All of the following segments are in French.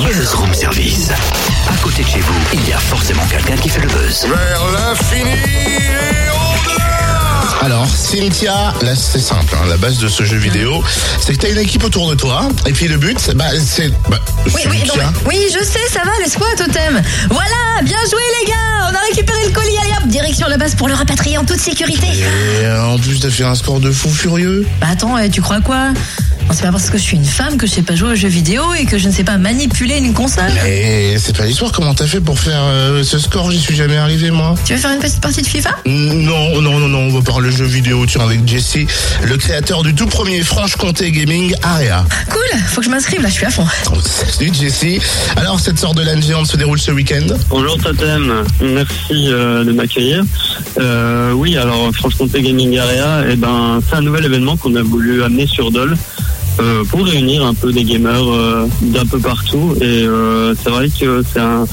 Buzz Room Service. À côté de chez vous, il y a forcément quelqu'un qui fait le buzz. Vers l'infini et au-delà Alors, Cynthia, là c'est simple, hein, la base de ce jeu vidéo, c'est que tu as une équipe autour de toi, et puis le but, bah, c'est... Bah, Oui, oui, non, oui, je sais, ça va, laisse-moi, Totem. Voilà, bien joué les gars, on a récupéré le colis, allez hop, direction la base pour le rapatrier en toute sécurité. Et euh, en plus, t'as fait un score de fou furieux. Bah attends, eh, tu crois quoi? C'est pas parce que je suis une femme que je sais pas jouer aux jeux vidéo et que je ne sais pas manipuler une console. Et c'est pas l'histoire, comment t'as fait pour faire euh, ce score? J'y suis jamais arrivé, moi. Tu veux faire une petite partie de FIFA? Non, non, non, non, on va parler jeu vidéo, tiens, avec Jesse, le créateur du tout premier Franche-Comté Gaming Area. Cool, faut que je m'inscrive là, je suis à fond. Salut Jesse. Alors, cette sorte de LAN géante se déroule ce week-end? Bonjour Totem, merci euh, de m'accueillir. Euh, oui, alors Franche-Comté Gaming Area, eh ben, c'est un nouvel événement qu'on a voulu amener sur Dole euh, pour réunir un peu des gamers euh, d'un peu partout. Et euh, c'est vrai que c'est un,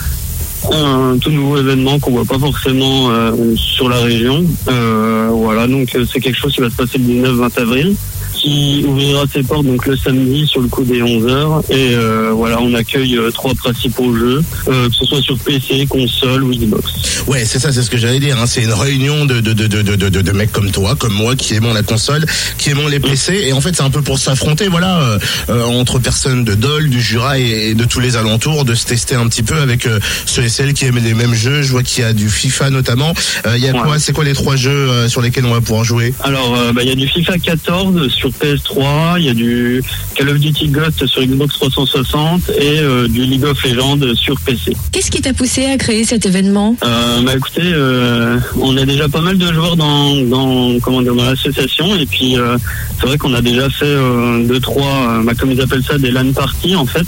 tout nouveau événement qu'on voit pas forcément sur la région. Voilà, donc c'est quelque chose qui va se passer le 19-20 avril qui ouvrira ses portes donc le samedi sur le coup des 11h et euh, voilà on accueille euh, trois principaux jeux euh, que ce soit sur PC, console ou Xbox. Ouais, c'est ça, c'est ce que j'allais dire. Hein. C'est une réunion de, de, de, de, de, de, de mecs comme toi, comme moi, qui aimons la console, qui aimons les PC. Et en fait, c'est un peu pour s'affronter, voilà, euh, entre personnes de Dole, du Jura et, et de tous les alentours, de se tester un petit peu avec ceux et celles qui aiment les mêmes jeux. Je vois qu'il y a du FIFA notamment. Euh, Il y a Ouais. quoi C'est quoi les trois jeux sur lesquels on va pouvoir jouer? Alors bah, il y a du FIFA 14 sur PS3, il y a du Call of Duty Ghost sur Xbox 360 et euh, du League of Legends sur PC. Qu'est-ce qui t'a poussé à créer cet événement? Euh, bah écoutez, euh, on a déjà pas mal de joueurs dans, dans comment dire dans l'association et puis c'est vrai qu'on a déjà fait deux trois, bah, comme ils appellent ça, des LAN parties en fait,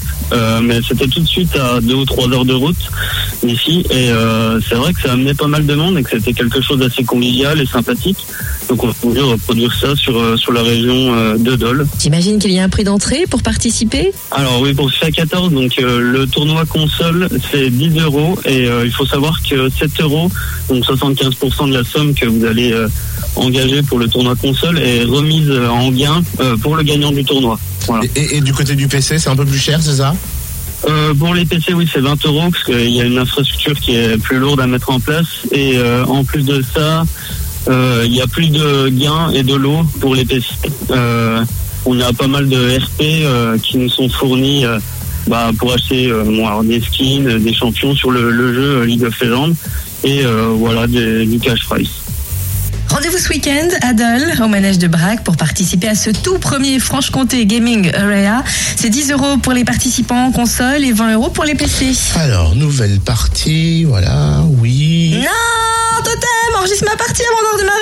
mais c'était tout de suite à deux ou trois heures de route ici et c'est vrai que ça amenait pas mal de monde et que c'était quelque chose d'assez convivial et sympathique. Donc on a voulu reproduire ça sur sur la région euh, de Dole. J'imagine qu'il y a un prix d'entrée pour participer? Alors oui, pour FIFA 14, donc euh, le tournoi console, c'est 10 euros et euh, il faut savoir que 7 euros, donc 75% de la somme que vous allez euh, engager pour le tournoi console est remise euh, en gain euh, pour le gagnant du tournoi. Voilà. et, et- et du côté du PC, c'est un peu plus cher, c'est ça? Euh, pour les PC, oui, c'est 20 euros parce qu'il y a une infrastructure qui est plus lourde à mettre en place et euh, en plus de ça, il y a plus de gains et de lots pour les PC. Euh, on a pas mal de RP euh, qui nous sont fournis euh, bah, pour acheter euh, bon, alors des skins, euh, des champions sur le, le jeu euh, League of Legends et euh, voilà des- du cash prize. Rendez-vous ce week-end à Dole, au manège de Brac, pour participer à ce tout premier Franche-Comté Gaming Area. C'est 10 euros pour les participants en console et 20 euros pour les PC. Alors, nouvelle partie, voilà, parti à mon ordinateur